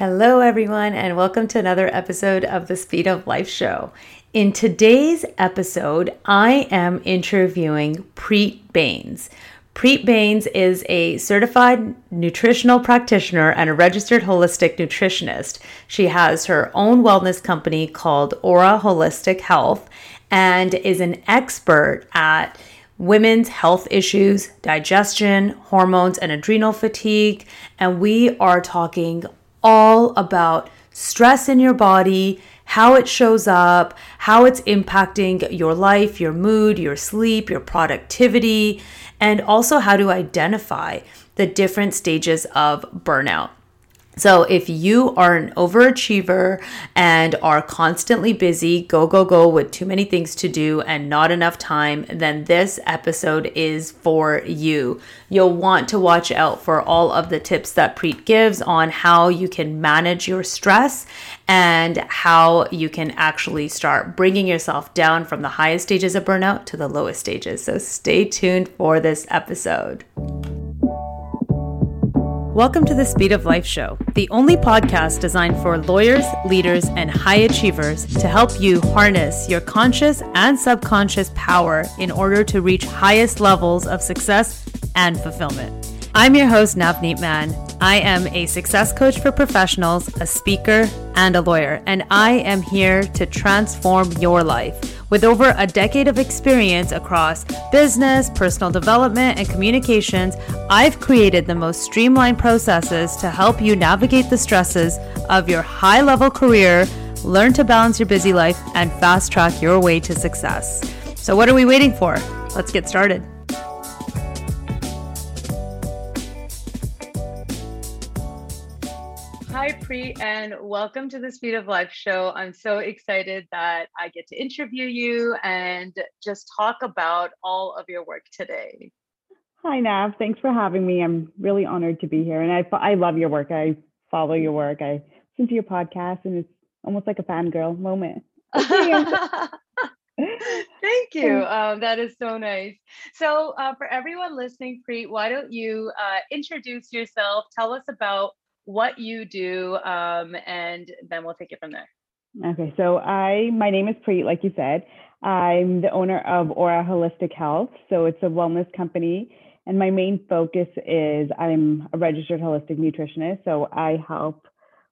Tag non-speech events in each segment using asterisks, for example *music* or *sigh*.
Hello, everyone, and welcome to another episode of the Speed of Life Show. In today's episode, I am interviewing Preet Bains. Preet Bains is a certified nutritional practitioner and a registered holistic nutritionist. She has her own wellness company called Aura Holistic Health and is an expert at women's health issues, digestion, hormones, and adrenal fatigue. And we are talking all about stress in your body, how it shows up, how it's impacting your life, your mood, your sleep, your productivity, and also how to identify the different stages of burnout. So, if you are an overachiever and are constantly busy, go, go, go with too many things to do and not enough time, then this episode is for you. You'll want to watch out for all of the tips that Preet gives on how you can manage your stress and how you can actually start bringing yourself down from the highest stages of burnout to the lowest stages. So, stay tuned for this episode. Welcome to the Speed of Life Show, the only podcast designed for lawyers, leaders, and high achievers to help you harness your conscious and subconscious power in order to reach highest levels of success and fulfillment. I'm your host, Navneet Man. I am a success coach for professionals, a speaker, and a lawyer, and I am here to transform your life with over a decade of experience across business, personal development, and communications, I've created the most streamlined processes to help you navigate the stresses of your high level career, learn to balance your busy life, and fast track your way to success. So, what are we waiting for? Let's get started. And welcome to the Speed of Life show. I'm so excited that I get to interview you and just talk about all of your work today. Hi, Nav. Thanks for having me. I'm really honored to be here. And I, I love your work. I follow your work. I listen to your podcast, and it's almost like a fangirl moment. *laughs* Thank you. Um, that is so nice. So, uh, for everyone listening, Preet, why don't you uh, introduce yourself? Tell us about what you do, um, and then we'll take it from there. Okay, so I my name is Preet, like you said. I'm the owner of Aura Holistic Health. So it's a wellness company, and my main focus is I'm a registered holistic nutritionist. So I help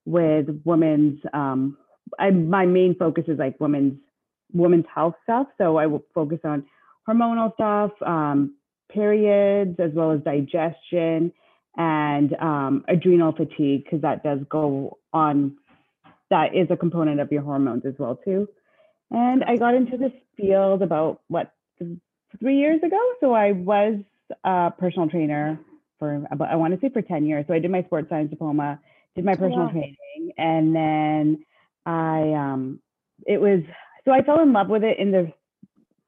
with women's. Um, I, my main focus is like women's women's health stuff. So I will focus on hormonal stuff, um, periods, as well as digestion and um, adrenal fatigue because that does go on that is a component of your hormones as well too. And i got into this field about what three years ago? So i was a personal trainer for about i want to say for 10 years. So i did my sports science diploma did my personal wow. training and then i um it was so i fell in love with it in the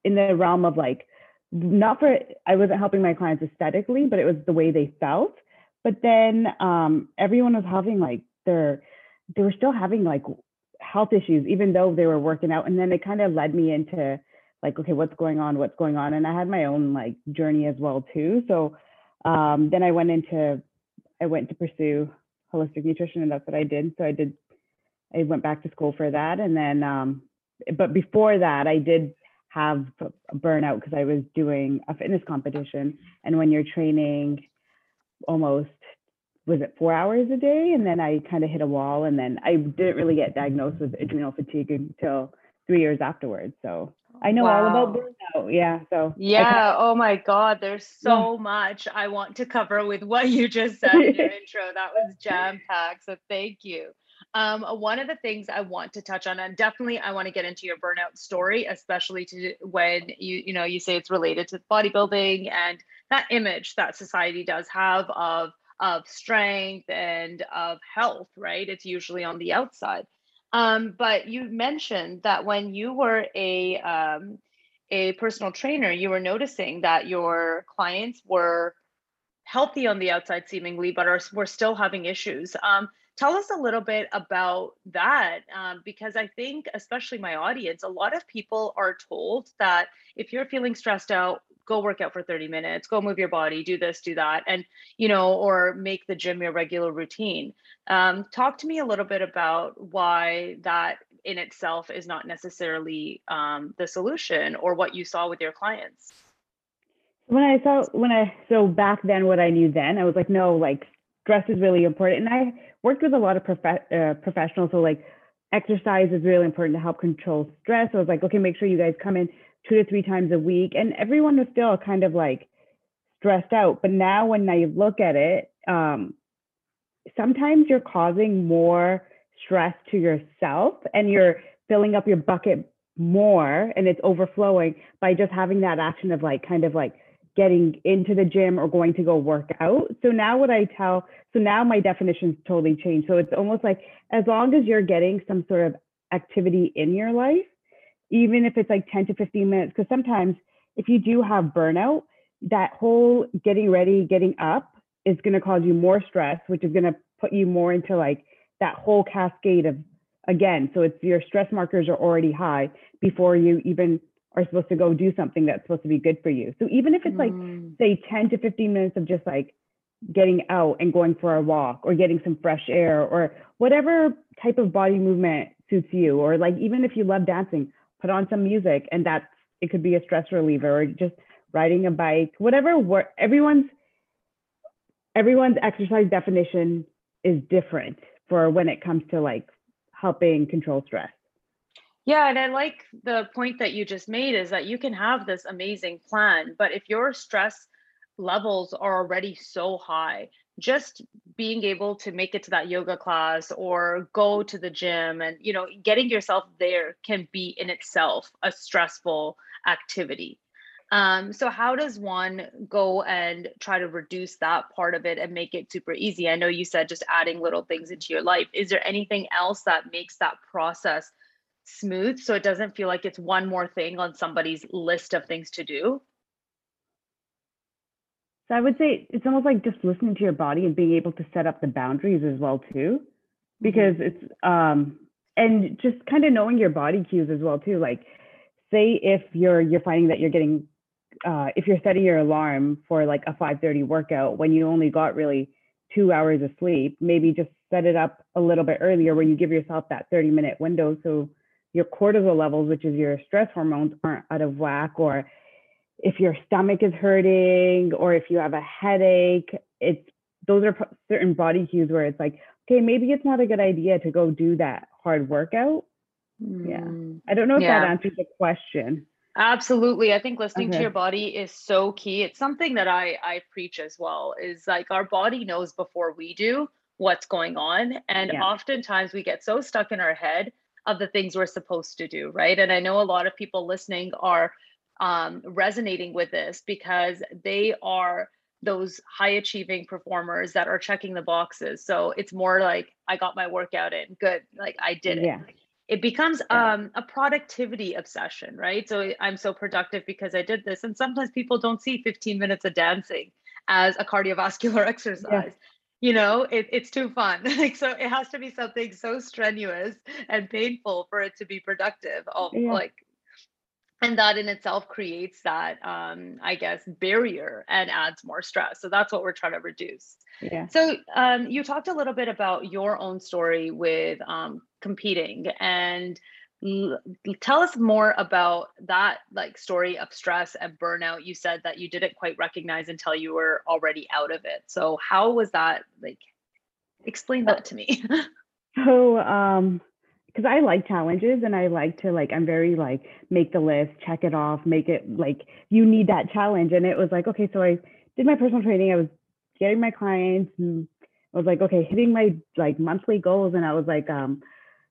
in the realm of like not for i wasn't helping my clients aesthetically but it was the way they felt but then um, everyone was having like their, they were still having like health issues, even though they were working out. And then it kind of led me into like, okay, what's going on? What's going on? And I had my own like journey as well too. So um, then I went into, I went to pursue holistic nutrition, and that's what I did. So I did, I went back to school for that, and then, um, but before that, I did have burnout because I was doing a fitness competition, and when you're training almost was it four hours a day? And then i kind of hit a wall and then i didn't really get diagnosed with adrenal fatigue until three years afterwards. So i know wow. all about burnout. Yeah so yeah oh my god there's *laughs* so yeah. much i want to cover with what you just said in your *laughs* intro. That was jam packed so thank you um, one of the things I want to touch on, and definitely I want to get into your burnout story, especially to when you you know you say it's related to bodybuilding and that image that society does have of of strength and of health right? It's usually on the outside. Um, but you mentioned that when you were a um, a personal trainer you were noticing that your clients were healthy on the outside seemingly but are were still having issues. Um, tell us a little bit about that um, because i think especially my audience a lot of people are told that if you're feeling stressed out go work out for 30 minutes, go move your body, do this, do that, and you know, or make the gym your regular routine. Um, talk to me a little bit about why that in itself is not necessarily um, the solution or what you saw with your clients. When I saw when I so back then, what I knew then, I was like, no, like stress is really important, and I worked with a lot of prof- uh, professionals, so like exercise is really important to help control stress. So I was like, okay, make sure you guys come in two to three times a week. And everyone was still kind of like stressed out. But now when I look at it, um, sometimes you're causing more stress to yourself and you're filling up your bucket more and it's overflowing by just having that action of like kind of like getting into the gym or going to go work out. So now what I tell, so now my definitions totally changed. So it's almost like as long as you're getting some sort of activity in your life, even if it's like 10 to 15 minutes, because sometimes if you do have burnout, that whole getting ready, getting up is going to cause you more stress, which is going to put you more into like that whole cascade of again. So it's your stress markers are already high before you even are supposed to go do something that's supposed to be good for you. So even if it's like mm. say 10 to 15 minutes of just like getting out and going for a walk or getting some fresh air or whatever type of body movement suits you or like even if you love dancing put on some music and that's it could be a stress reliever or just riding a bike whatever work everyone's everyone's exercise definition is different for when it comes to like helping control stress yeah, and I like the point that you just made is that you can have this amazing plan, but if your stress levels are already so high, just being able to make it to that yoga class or go to the gym and you know getting yourself there can be in itself a stressful activity. Um, so how does one go and try to reduce that part of it and make it super easy? I know you said just adding little things into your life. Is there anything else that makes that process smooth so it doesn't feel like it's one more thing on somebody's list of things to do so I would say it's almost like just listening to your body and being able to set up the boundaries as well too, mm-hmm. because it's um and just kind of knowing your body cues as well too. Like say if you're you're finding that you're getting uh, if you're setting your alarm for like a 5:30 workout when you only got really two hours of sleep, maybe just set it up a little bit earlier where you give yourself that 30 minute window so your cortisol levels, which is your stress hormones, aren't out of whack or if your stomach is hurting or if you have a headache, it's those are certain body cues where it's like, okay, maybe it's not a good idea to go do that hard workout. Mm. Yeah. I don't know if yeah. that answers the question. Absolutely. I think listening okay. to your body is so key. It's something that I I preach as well. Is like our body knows before we do what's going on and yeah. oftentimes we get so stuck in our head of the things we're supposed to do, right? And I know a lot of people listening are um, resonating with this because they are those high achieving performers that are checking the boxes. So it's more like I got my workout in, good, like I did it. Yeah. It becomes yeah. um, a productivity obsession, right? So I'm so productive because I did this. And sometimes people don't see 15 minutes of dancing as a cardiovascular *laughs* exercise. Yeah you know it, it's too fun. *laughs* Like so it has to be something so strenuous and painful for it to be productive of yeah. like and that in itself creates that um, i guess barrier and adds more stress. So that's what we're trying to reduce. Yeah. So um, you talked a little bit about your own story with um, competing and tell us more about that like story of stress and burnout you said that you didn't quite recognize until you were already out of it so how was that like explain that to me *laughs* so um because I like challenges and I like to like I'm very like make the list, check it off, make it like you need that challenge. And it was like, okay, so I did my personal training, I was getting my clients and I was like, okay, hitting my like monthly goals. And I was like, um,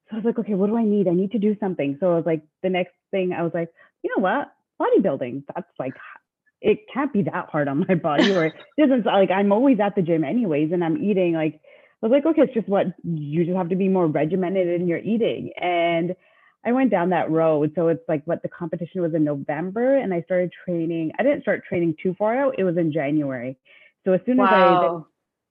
so I was like, okay, what do I need? I need to do something. So I was like, the next thing I was like, you know what? Bodybuilding. That's like it can't be that hard on my *laughs* body or it doesn't like I'm always at the gym anyways and I'm eating like I was like, okay, it's just what you just have to be more regimented in your eating. And I went down that road. So it's like what the competition was in November and I started training. I didn't start training too far out. It was in January. So as soon as I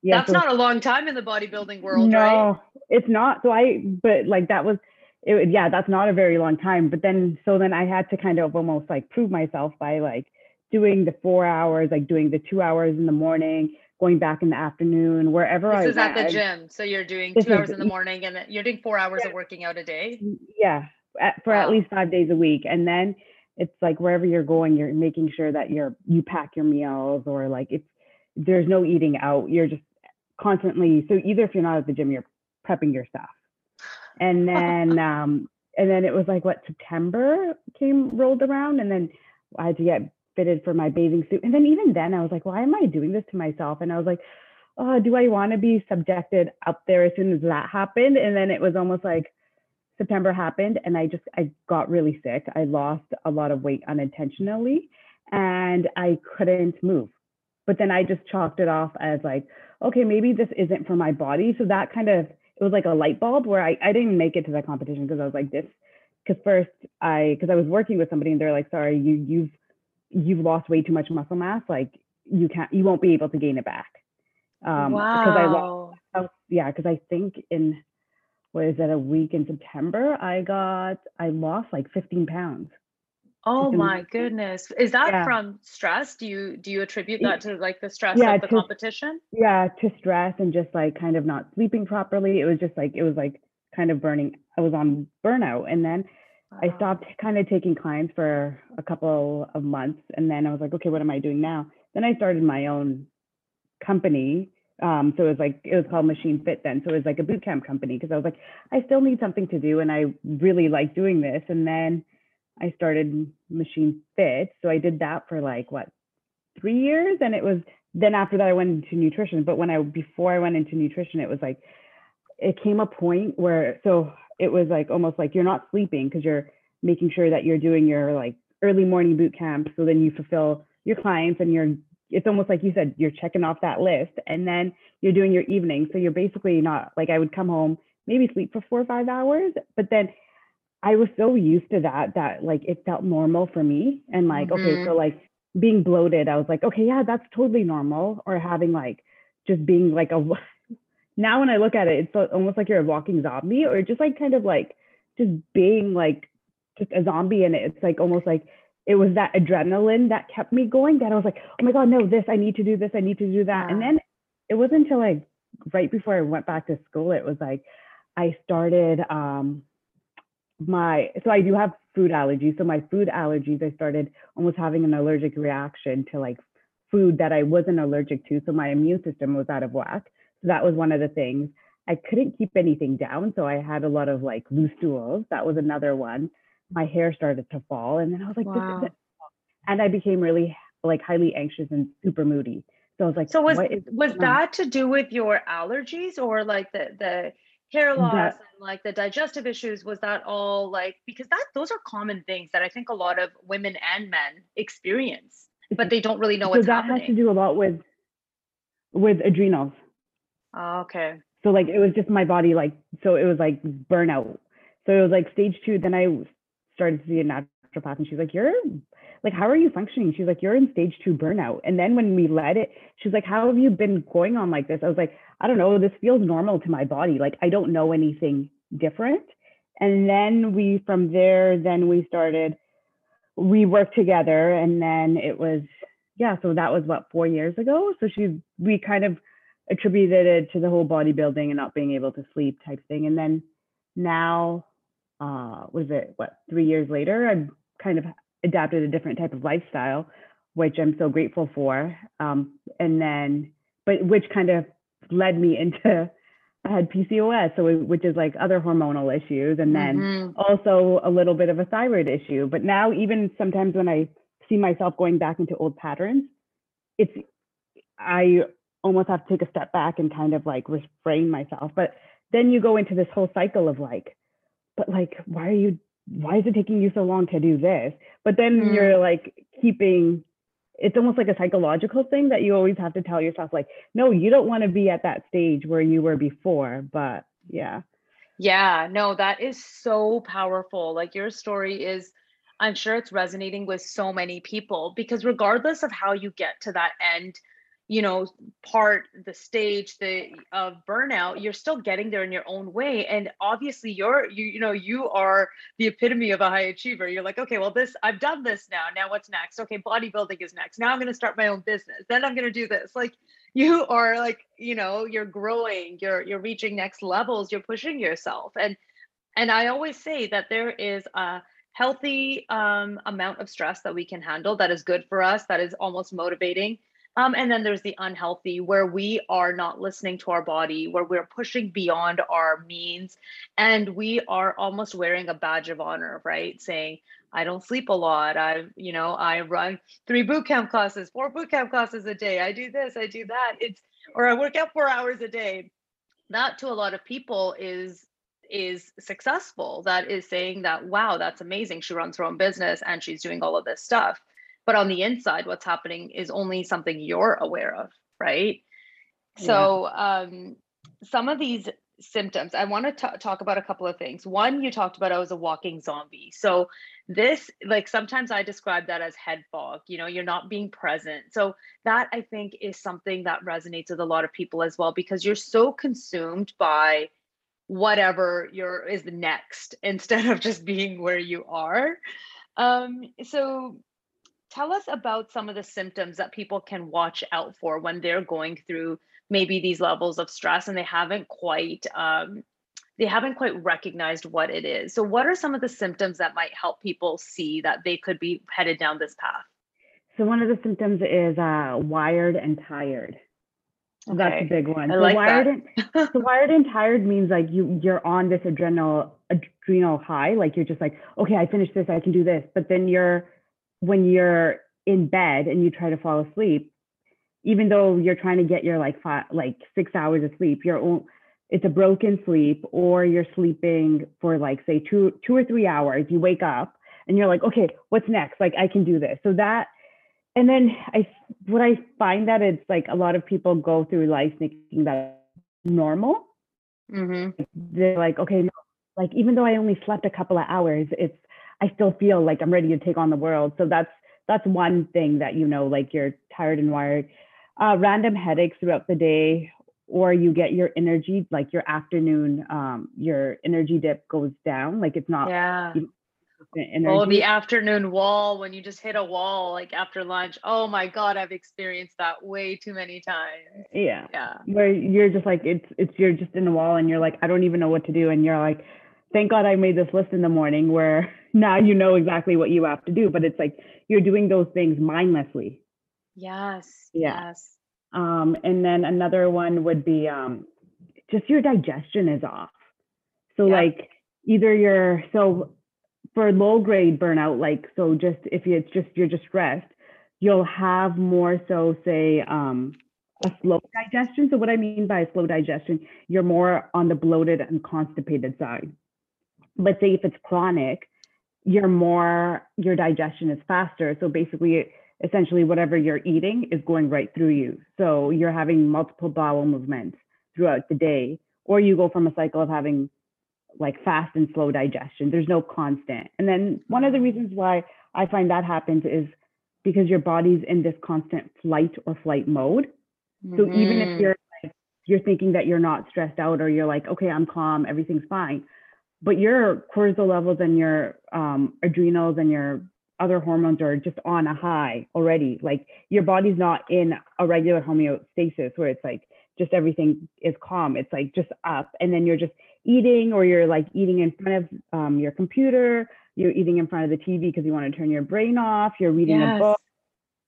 yeah, that's so, not a long time in the bodybuilding world, no, right? it's not. So I but like that was it yeah, that's not a very long time. But then so then I had to kind of almost like prove myself by like doing the four hours, like doing the two hours in the morning, going back in the afternoon, wherever this I is at the gym. So you're doing two is- hours in the morning and you're doing four hours of working out a day. Yeah, at, for at least five days a week, and then it's like wherever you're going, you're making sure that you're you pack your meals or like it's there's no eating out. You're just constantly so either if you're not at the gym, you're prepping your stuff, and then *laughs* um and then it was like what September came rolled around, and then I had to get fitted for my bathing suit, and then even then I was like, why am I doing this to myself? And I was like. Oh, do I want to be subjected up there as soon as that happened? And then it was almost like September happened and I just I got really sick. I lost a lot of weight unintentionally and I couldn't move. But then I just chalked it off as like, okay, maybe this isn't for my body. So that kind of it was like a light bulb where I, I didn't make it to that competition because I was like this because first I because I was working with somebody and they're like, sorry, you you've you've lost way too much muscle mass. Like you can't you won't be able to gain it back. Um because I lost wow. Oh, yeah, because I think in what is that a week in September, I got I lost like 15 pounds. Oh my goodness. Is that Yeah. from stress? Do you do you attribute that to like the stress yeah, of the to- competition? Yeah, to stress and just like kind of not sleeping properly. It was just like it was like kind of burning. I was on burnout, and then I stopped kind of taking clients for a couple of months, and then I was like, okay, what am I doing now? Then I started my own company. Um, so it was like it was called Machine Fit then. So it was like a boot camp company because I was like, I still need something to do, and I really like doing this. And then I started Machine Fit. So I did that for like what three years, and it was then after that I went into nutrition. But when I before I went into nutrition, it was like it came a point where so it was like almost like you're not sleeping because you're making sure that you're doing your like early morning boot camp so then you fulfill your clients and you're it's almost like you said you're checking off that list and then you're doing your evening so you're basically not like i would come home maybe sleep for four or five hours but then i was so used to that that like it felt normal for me and like okay Mhm. so like being bloated i was like okay yeah that's totally normal or having like just being like a *laughs* now when i look at it it's almost like you're a walking zombie or just like kind of like just being like just a zombie and it's like almost like it was that adrenaline that kept me going that I was like, oh my God, no, this, I need to do this, I need to do that. And then it wasn't until like right before I went back to school, it was like I started um my so I do have food allergies. So my food allergies, I started almost having an allergic reaction to like food that I wasn't allergic to. So my immune system was out of whack. So that was one of the things. I couldn't keep anything down. So I had a lot of like loose stools. That was another one. My hair started to fall. And then I was like, Wow. and I became really like highly anxious and super moody. So I was like, So was was that to do with your allergies or like the the hair loss That- and like the digestive issues? Was that all like because that those are common things that I think a lot of women and men experience, but they don't really know what's so what's that has to do a lot with with adrenals. Oh, okay. So like it was just my body like so it was like burnout. So it was like stage two. Then I started to see a naturopath, and she's like, "You're like, how are you functioning?" She's like, "You're in stage two burnout." And then when we let it, she's like, "How have you been going on like this?" I was like, "I don't know. This feels normal to my body. Like I don't know anything different." And then we from there, then we started. We worked together, and then it was yeah. So that was what four years ago. So she we kind of attributed it to the whole bodybuilding and not being able to sleep type thing. And then now, uh, was it what three years later? I've kind of adapted a different type of lifestyle, which I'm so grateful for. Um, and then, but which kind of led me *laughs* into I had PCOS, so it- which is like other hormonal issues, and then Mhm. also a little bit of a thyroid issue. But now, even sometimes when I see myself going back into old patterns, it's I almost have to take a step back and kind of like refrain myself. But then you go into this whole cycle of like, but like, why are you? Why is it taking you so long to do this? But then Mm. you're like keeping. It's almost like a psychological thing that you always have to tell yourself, like, no, you don't want to be at that stage where you were before. But yeah. Yeah, no, that is so powerful. Like your story is, I'm sure it's resonating with so many people because regardless of how you get to that end, you know part the stage the of burnout you're still getting there in your own way. And obviously you're you you know you are the epitome of a high achiever. You're like okay well this i've done this now. Now what's next? Okay bodybuilding is next. Now i'm going to start my own business. Then i'm going to do this. Like you are like you know you're growing. You're you're reaching next levels. You're pushing yourself. And and i always say that there is a healthy um, amount of stress that we can handle that is good for us that is almost motivating um, and then there's the unhealthy, where we are not listening to our body, where we're pushing beyond our means, and we are almost wearing a badge of honor, right? Saying, I don't sleep a lot. I, you know, I run three boot camp classes, four boot camp classes a day. I do this, I do that. It's, or I work out four hours a day. That to a lot of people is is successful that is saying that wow that's amazing she runs her own business and she's doing all of this stuff but on the inside what's happening is only something you're aware of right? Yeah. so um, some of these symptoms i want to talk about a couple of things. One you talked about i was a walking zombie. So this like sometimes i describe that as head fog you know you're not being present. So that i think is something that resonates with a lot of people as well because you're so consumed by whatever your is the next *laughs* instead of just being where you are. Um so tell us about some of the symptoms that people can watch out for when they're going through maybe these levels of stress and they haven't quite um, they haven't quite recognized what it is so what are some of the symptoms that might help people see that they could be headed down this path so one of the symptoms is uh, wired and tired okay. that's a big one I so like wired that. and, so wired and tired means like you you're on this adrenal adrenal high like you're just like okay i finished this i can do this but then you're when you're in bed and you try to fall asleep, even though you're trying to get your like five, like six hours of sleep, you're it's a broken sleep, or you're sleeping for like say two two or three hours. You wake up and you're like, okay, what's next? Like I can do this. So that, and then I what I find that it's like a lot of people go through life thinking that normal. Mm-hmm. They're like, okay, no, like even though I only slept a couple of hours, it's I still feel like I'm ready to take on the world. So that's that's one thing that you know, like you're tired and wired. Uh, random headaches throughout the day, or you get your energy, like your afternoon, um, your energy dip goes down. Like it's not. Yeah. Oh, the afternoon wall when you just hit a wall like after lunch. Oh my god, I've experienced that way too many times. Yeah. Yeah. Where you're just like it's it's you're just in a wall and you're like I don't even know what to do and you're like thank God I made this list in the morning where *laughs* now you know exactly what you have to do, but it's like you're doing those things mindlessly. Yes. Yeah. Yes. Um, and then another one would be um, just your digestion is off. So yep. like either you're so for low grade burnout, like so just if it's just you're just stressed, you'll have more so say um, a slow digestion. So what I mean by a slow digestion, you're more on the bloated and constipated side but say if it's chronic, you're more, your digestion is faster. So basically, essentially, whatever you're eating is going right through you. So you're having multiple bowel movements throughout the day, or you go from a cycle of having like fast and slow digestion. There's no constant. And then one of the reasons why I find that happens is because your body's in this constant fight or flight mode. So mm-hmm. even if mm-hmm. you're like, you're thinking that you're not stressed out or you're like, okay, I'm calm, everything's fine but your cortisol levels and your um, adrenals and your other hormones are just on a high already. Like your body's not in a regular homeostasis where it's like just everything is calm. It's like just up, and then you're just eating, or you're like eating in front of um, your computer. You're eating in front of the TV because you want to turn your brain off. You're reading yes. a book,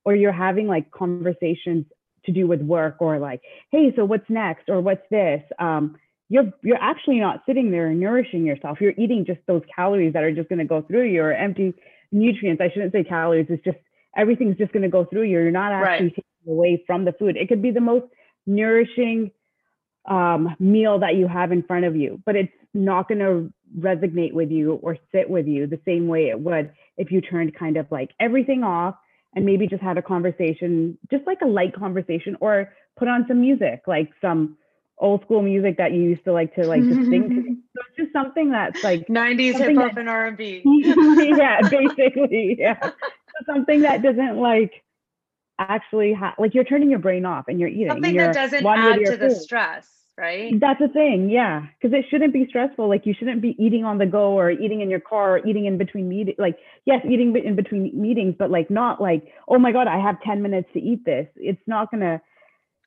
or you're having like conversations to do with work, or like, hey, so what's next, or what's this? Um, you're you're actually not sitting there nourishing yourself. You're eating just those calories that are just going to go through you or empty nutrients. I shouldn't say calories. It's just everything's just going to go through you. You're not actually right. taking away from the food. It could be the most nourishing um, meal that you have in front of you, but it's not going to resonate with you or sit with you the same way it would if you turned kind of like everything off and maybe just had a conversation, just like a light conversation, or put on some music, like some old school music that you used to like to like to sing to. *laughs* So it's just something that's like 90s hip hop and R&B. *laughs* yeah, basically, yeah. So something that doesn't like actually ha- like you're turning your brain off and you're eating. Something you're that doesn't add your to the stress, right? That's the thing, yeah, because it shouldn't be stressful. Like you shouldn't be eating on the go or eating in your car or eating in between meetings. Like yes, eating in between meetings, but like not like oh my god, I have ten minutes to eat this. It's not gonna.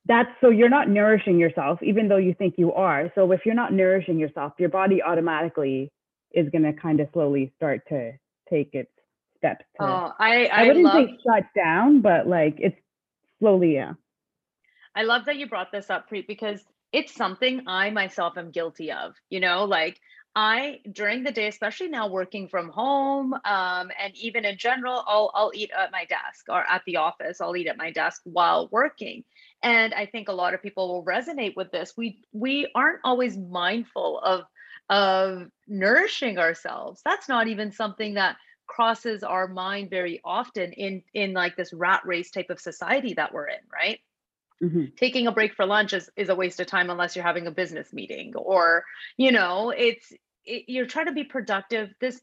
That's so you're not nourishing yourself, even though you think you are. So if you're not nourishing yourself, your body automatically is gonna kind of slowly start to take its steps. To, Oh, I I I wouldn't love say shut down, but like it's slowly, yeah. I love that you brought this up, Preet, because it's something I myself am guilty of. You know, like I during the day, especially now working from home, um, and even in general, I'll I'll eat at my desk or at the office. I'll eat at my desk while working. And I think a lot of people will resonate with this. We we aren't always mindful of of nourishing ourselves. That's not even something that crosses our mind very often in in like this rat race type of society that we're in, right? Mhm. taking a break for lunch is, is a waste of time unless you're having a business meeting or you know it's it, you're trying to be productive this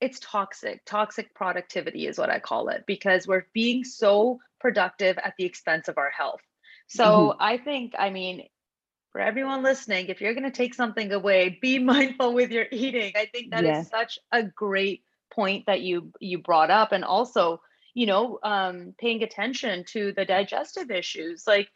it's toxic toxic productivity is what i call it because we're being so productive at the expense of our health so i think i mean for everyone listening if you're going to take something away be *laughs* mindful with your eating i think that is Yes. such a great point that you you brought up and also you know um paying attention to the digestive issues like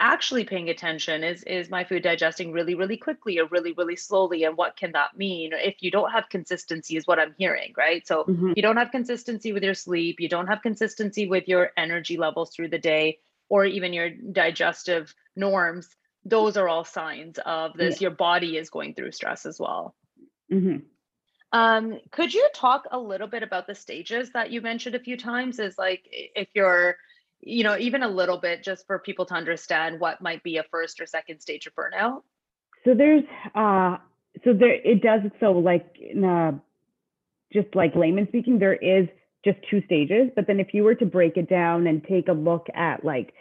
actually paying attention is is my food digesting really really quickly or really really slowly and what can that mean if you don't have consistency is what i'm hearing right so Mhm. you don't have consistency with your sleep you don't have consistency with your energy levels through the day or even your digestive norms those are all signs of this your body is going through stress as well Mhm. um, could you talk a little bit about the stages that you mentioned a few times? Is like if you're, you know, even a little bit just for people to understand what might be a first or second stage of burnout? So there's uh so there it does so like in uh just like layman speaking, there is just two stages. But then if you were to break it down and take a look at like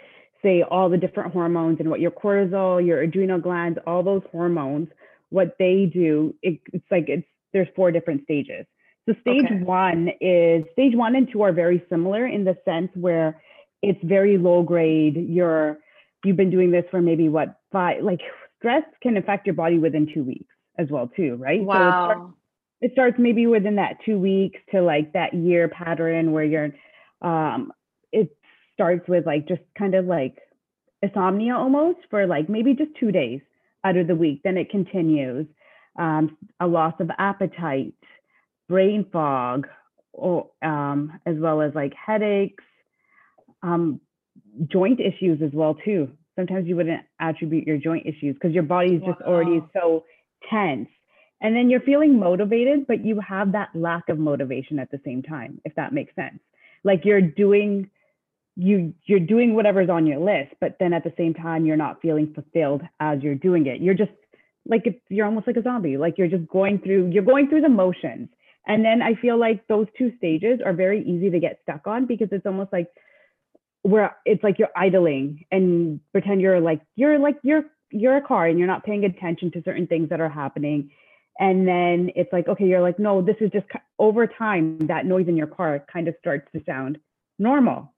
say all the different hormones and what your cortisol, your adrenal glands, all those hormones, what they do, it, it's like it's there's four different stages. So stage Okay. one is stage one and two are very similar in the sense where it's very low grade. You're you've been doing this for maybe what five like stress can affect your body within two weeks as well too, right? So it starts, Wow. it starts maybe within that two weeks to like that year pattern where you're um it starts with like just kind of like insomnia almost for like maybe just two days out of the week. Then it continues. Um, a loss of appetite, brain fog, or um, as well as like headaches, um, joint issues as well too. Sometimes you wouldn't attribute your joint issues because your body is just already so tense. And then you're feeling motivated, but you have that lack of motivation at the same time, if that makes sense. Like you're doing you you're doing whatever's on your list, but then at the same time you're not feeling fulfilled as you're doing it. You're just like it's, you're almost like a zombie. Like you're just going through you're going through the motions. And then I feel like those two stages are very easy to get stuck on because it's almost like where it's like you're idling and pretend you're like you're like you're you're a car and you're not paying attention to certain things that are happening and then it's like okay you're like no this is just over time that noise in your car kind of starts to sound normal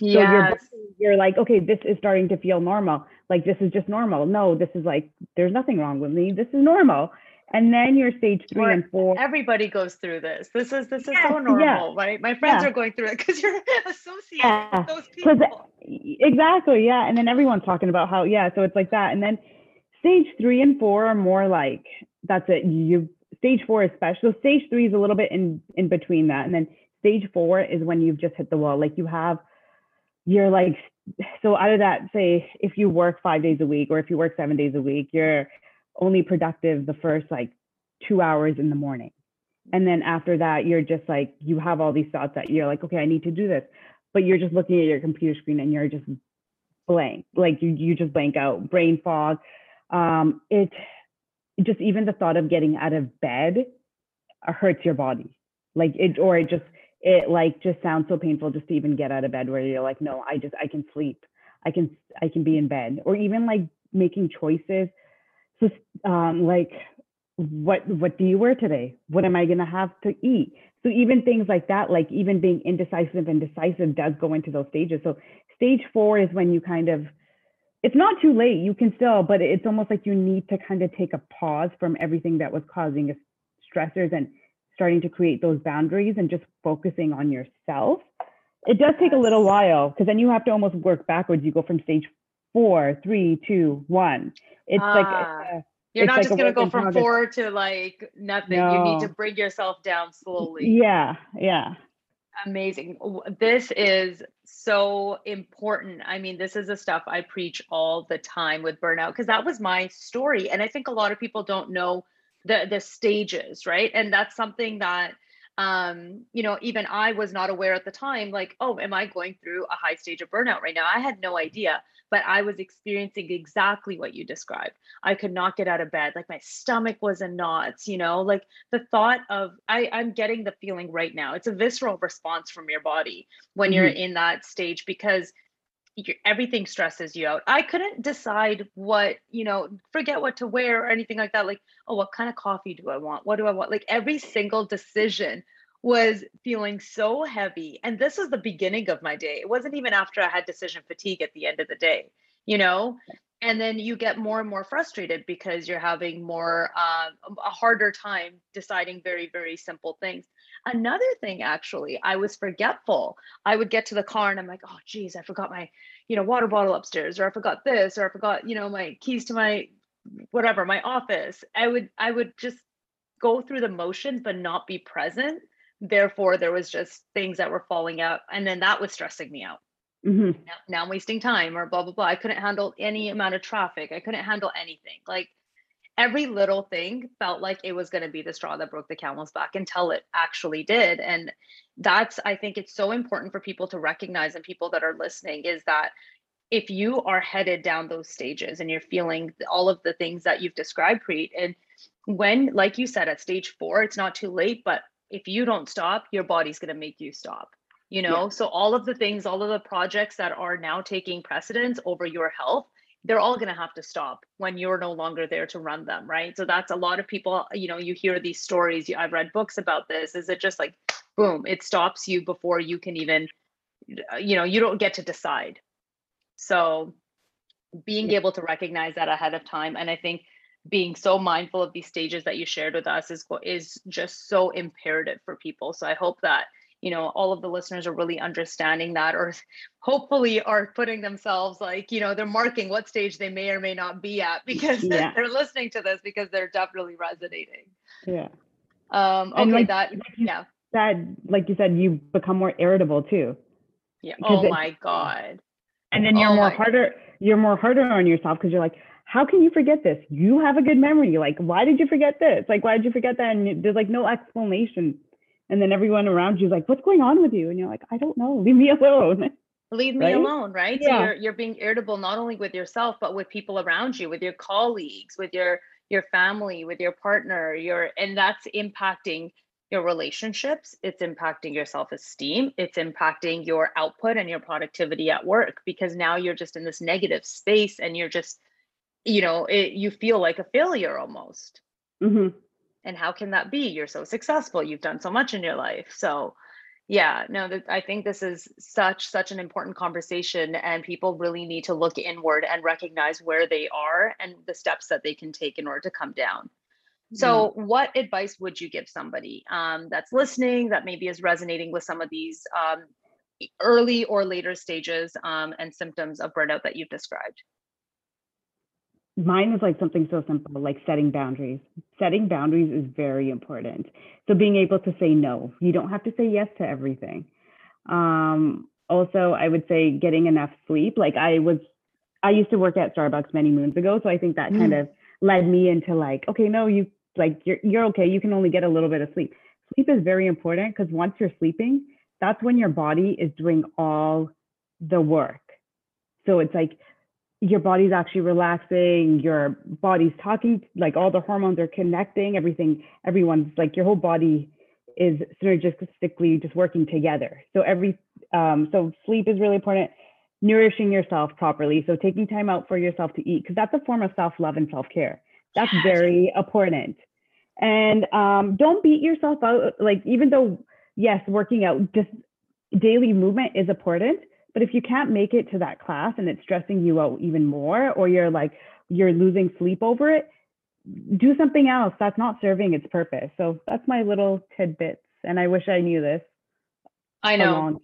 so you're, you're like okay this is starting to feel normal like this is just normal no this is like there's nothing wrong with me this is normal and then you're stage three Or and four Everybody goes through this. This is this is Yes, so yeah. normal, right? My friends Yeah. are going through it because you're *laughs* associated Yeah, with those people. Exactly. Yeah. And then everyone's talking about how, yeah, so it's like that. And then stage three and four are more like, that's it. You stage four is special. Stage three is a little bit in, in between that. And then stage four is when you've just hit the wall. Like you have, you're like, so out of that, say if you work five days a week or if you work seven days a week, you're only productive the first like two hours in the morning. And then after that, you're just like, you have all these thoughts that you're like, okay, I need to do this but you're just looking at your computer screen and you're just blank like you you just blank out brain fog um it just even the thought of getting out of bed uh, hurts your body. Like it or it just it like just sounds so painful just to even get out of bed where you're like no i just i can sleep. I can i can be in bed. Or even like making choices. So um like what what do you wear today? What am i going to have to eat? So even things like that, like even being indecisive and decisive does go into those stages. So stage four is when you kind of it's not too late. You can still, but it's almost like you need to kind of take a pause from everything that was causing stressors and starting to create those boundaries and just focusing on yourself. It does take a little while because then you have to almost work backwards. You go from stage four, three, two, one. It's like Ah. You're It's not like just gonna go from progress. four to like nothing. You need to bring yourself down slowly. yeah, yeah. Amazing. This is so important. I mean, this is the stuff I preach all the time with burnout because that was my story. And I think a lot of people don't know the the stages, right? And that's something that um, you know, even I was not aware at the time, like, oh, am I going through a high stage of burnout right now? I had no idea, but I was experiencing exactly what you described. I could not get out of bed, like my stomach was in knots, you know, like the thought of I, I'm getting the feeling right now. It's a visceral response from your body when you're mm-hmm. in that stage because everything stresses you out. I couldn't decide what, you know, forget what to wear or anything like that. Like, oh, what kind of coffee do I want? What do I want? Like every single decision was feeling so heavy. And this was the beginning of my day. It wasn't even after I had decision fatigue at the end of the day, you know? And then you get more and more frustrated because you're having more, um, a harder time deciding very, very simple things. Another thing, actually, I was forgetful. I would get to the car and I'm like, oh, geez, I forgot my, you know, water bottle upstairs, or I forgot this, or I forgot, you know, my keys to my whatever, my office. I would, I would just go through the motions, but not be present. Therefore, there was just things that were falling out. And then that was stressing me out. hmm Now, now I'm wasting time or blah, blah, blah. I couldn't handle any amount of traffic. I couldn't handle anything. Like every little thing felt like it was going to be the straw that broke the camel's back until it actually did and that's i think it's so important for people to recognize and people that are listening is that if you are headed down those stages and you're feeling all of the things that you've described Preet, and when like you said at stage four it's not too late but if you don't stop your body's going to make you stop you know? So all of the things all of the projects that are now taking precedence over your health they're all going to have to stop when you're no longer there to run them right? So that's a lot of people you know you hear these stories you, i've read books about this is it just like boom it stops you before you can even uh, you know you don't get to decide. So being able to recognize that ahead of time and i think being so mindful of these stages that you shared with us is is just so imperative for people so i hope that you know all of the listeners are really understanding that or *laughs* hopefully are putting themselves like you know they're marking what stage they may or may not be at because *laughs* Yeah. they're listening to this because they're definitely resonating Yeah. um And okay like- that like yeah Said, like you said, you become more irritable too. yeah oh it- my god And then you're Oh more harder, you're more harder on yourself because you're like, how can you forget this? You have a good memory. Like, why did you forget this? Like, why did you forget that? And there's like no explanation. And then everyone around you is like, what's going on with you? And you're like, I don't know. Leave me *laughs* alone. leave me Right? alone right Yeah. so you're you're being irritable not only with yourself but with people around you with your colleagues with your your family with your partner your and that's impacting your relationships it's impacting your self-esteem it's impacting your output and your productivity at work because now you're just in this negative space and you're just you know it, you feel like a failure almost. Hmm and how can that be? You're so successful. You've done so much in your life. So yeah no that i think this is such such an important conversation and people really need to look inward and recognize where they are and the steps that they can take in order to come down. So what advice would you give somebody um, that's listening that maybe is resonating with some of these um, early or later stages um, and symptoms of burnout that you've described mine is like something so simple like setting boundaries. Setting boundaries is very important. So being able to say no. You don't have to say yes to everything. Um also i would say getting enough sleep. Like i was i used to work at starbucks many moons ago so i think that kind of led me into like okay no you like you're you're okay. You can only get a little bit of sleep. Sleep is very important because once you're sleeping that's when your body is doing all the work. So it's like your body's actually relaxing, your body's talking, like all the hormones are connecting, everything, everyone's like your whole body is synergistically just working together. So every um, so sleep is really important. Nourishing yourself properly. So taking time out for yourself to eat, because that's a form of self-love and self-care. That's Yes. very important. And um, don't beat yourself out. Like even though yes, working out, just daily movement is important. But if you can't make it to that class and it's stressing you out even more, or you're like, you're losing sleep over it, do something else that's not serving its purpose. So that's my little tidbits. And I wish I knew this. I know.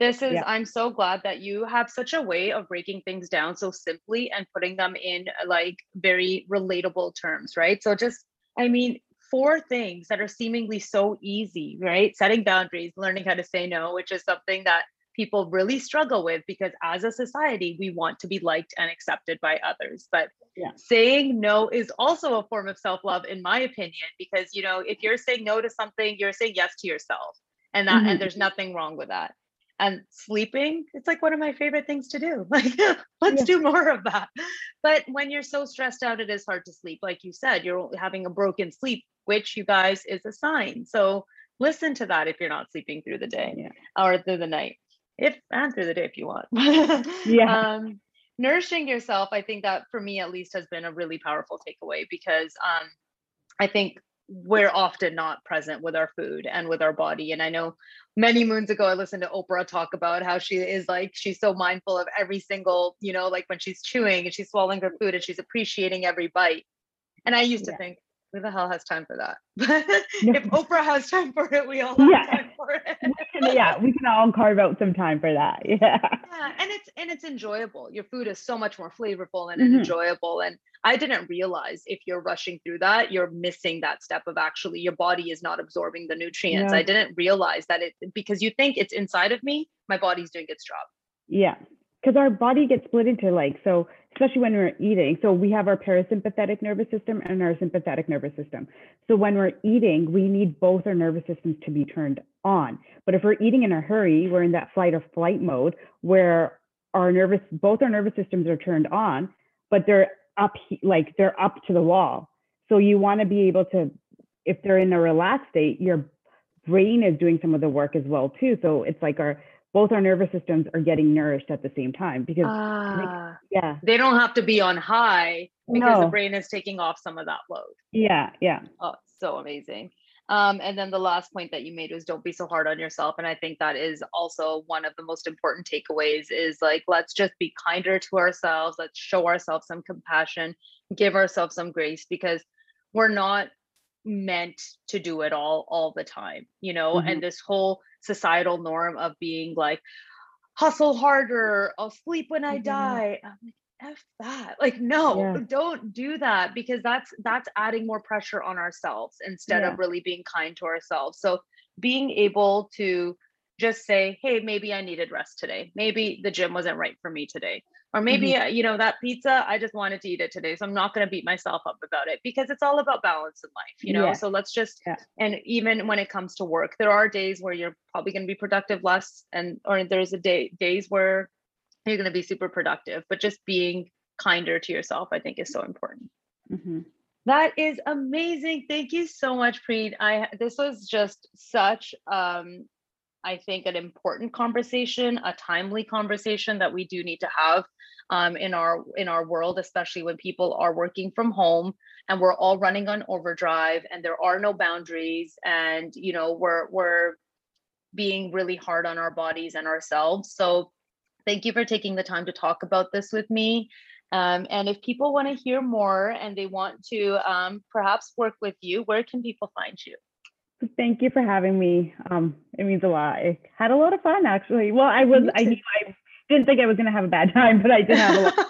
This is, yeah. I'm so glad that you have such a way of breaking things down so simply and putting them in like very relatable terms, right? So just, I mean, four things that are seemingly so easy, right? Setting boundaries, learning how to say no, which is something that people really struggle with because as a society we want to be liked and accepted by others but yeah. saying no is also a form of self-love in my opinion because you know if you're saying no to something you're saying yes to yourself and that mm-hmm. and there's nothing wrong with that and sleeping it's like one of my favorite things to do *laughs* like let's yeah. do more of that but when you're so stressed out it is hard to sleep like you said you're having a broken sleep which you guys is a sign so listen to that if you're not sleeping through the day yeah. or through the night if and through the day if you want. *laughs* yeah. Um, nourishing yourself, I think that for me at least has been a really powerful takeaway because um, I think we're often not present with our food and with our body. And I know many moons ago, I listened to Oprah talk about how she is like, she's so mindful of every single, you know, like when she's chewing and she's swallowing her food and she's appreciating every bite. And I used yeah. to think, who the hell has time for that? *laughs* But if Oprah has time for it, we all have yeah. time for it. we can, yeah, we can all carve out some time for that. *laughs* Yeah. Yeah, and it's and it's enjoyable. Your food is so much more flavorful and mm-hmm. enjoyable. And I didn't realize if you're rushing through that, you're missing that step of actually your body is not absorbing the nutrients. Yeah. I didn't realize that it because you think it's inside of me, my body's doing its job. Yeah because our body gets split into like so especially when we're eating so we have our parasympathetic nervous system and our sympathetic nervous system. So when we're eating we need both our nervous systems to be turned on. But if we're eating in a hurry we're in that fight or flight mode where our nervous both our nervous systems are turned on but they're up like they're up to the wall. So you want to be able to if they're in a relaxed state your brain is doing some of the work as well too. So it's like our both our nervous systems are getting nourished at the same time because uh, yeah. They don't have to be on high because no. the brain is taking off some of that load. Yeah yeah. Oh so amazing. Um, and then the last point that you made was don't be so hard on yourself and i think that is also one of the most important takeaways is like let's just be kinder to ourselves let's show ourselves some compassion give ourselves some grace because we're not meant to do it all all the time you know mm-hmm. and this whole societal norm of being like hustle harder i'll sleep when i mm-hmm. die i'm like f that like no yeah. don't do that because that's that's adding more pressure on ourselves instead yeah. of really being kind to ourselves so being able to just say hey maybe i needed rest today maybe the gym wasn't right for me today or maybe mm-hmm. uh, you know that pizza i just wanted to eat it today so i'm not going to beat myself up about it because it's all about balance in life you know yeah. so let's just yeah. and even when it comes to work there are days where you're probably going to be productive less and or there's a day days where you're going to be super productive but just being kinder to yourself i think is so important mm-hmm. that is amazing thank you so much preet i this was just such um I think, an important conversation, a timely conversation that we do need to have um, in our in our world, especially when people are working from home and we're all running on overdrive and there are no boundaries and you know we're we're being really hard on our bodies and ourselves. So thank you for taking the time to talk about this with me. Um, and if people want to hear more and they want to um, perhaps work with you, where can people find you? Thank you for having me. Um, it means a lot. I had a lot of fun actually. Well, I was I knew I didn't think I was gonna have a bad *laughs* time, but I did have a lot. *laughs*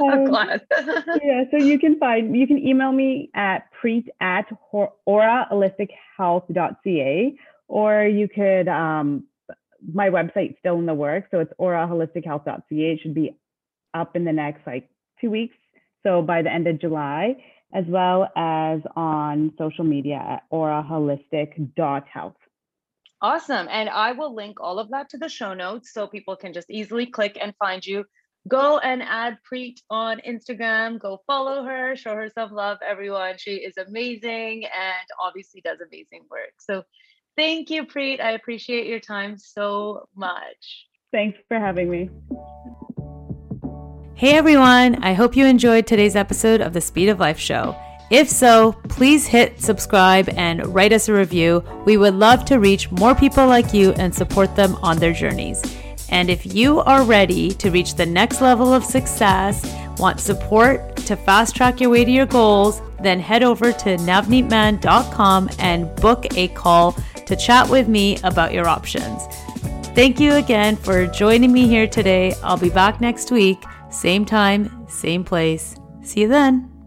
Um, I'm glad. *laughs* yeah, so you can find you can email me at preet at auraholistichealth.ca or you could um my website's still in the works, so it's auraholistichealth.ca. It should be up in the next like two weeks. So by the end of July as well as on social media at auraholistic.health. Awesome. And I will link all of that to the show notes so people can just easily click and find you. Go and add Preet on Instagram. Go follow her, show her some love, everyone. She is amazing and obviously does amazing work. So thank you, Preet. I appreciate your time so much. Thanks for having me. Hey everyone, I hope you enjoyed today's episode of the Speed of Life Show. If so, please hit subscribe and write us a review. We would love to reach more people like you and support them on their journeys. And if you are ready to reach the next level of success, want support to fast track your way to your goals, then head over to navneetman.com and book a call to chat with me about your options. Thank you again for joining me here today. I'll be back next week, same time, same place. See you then.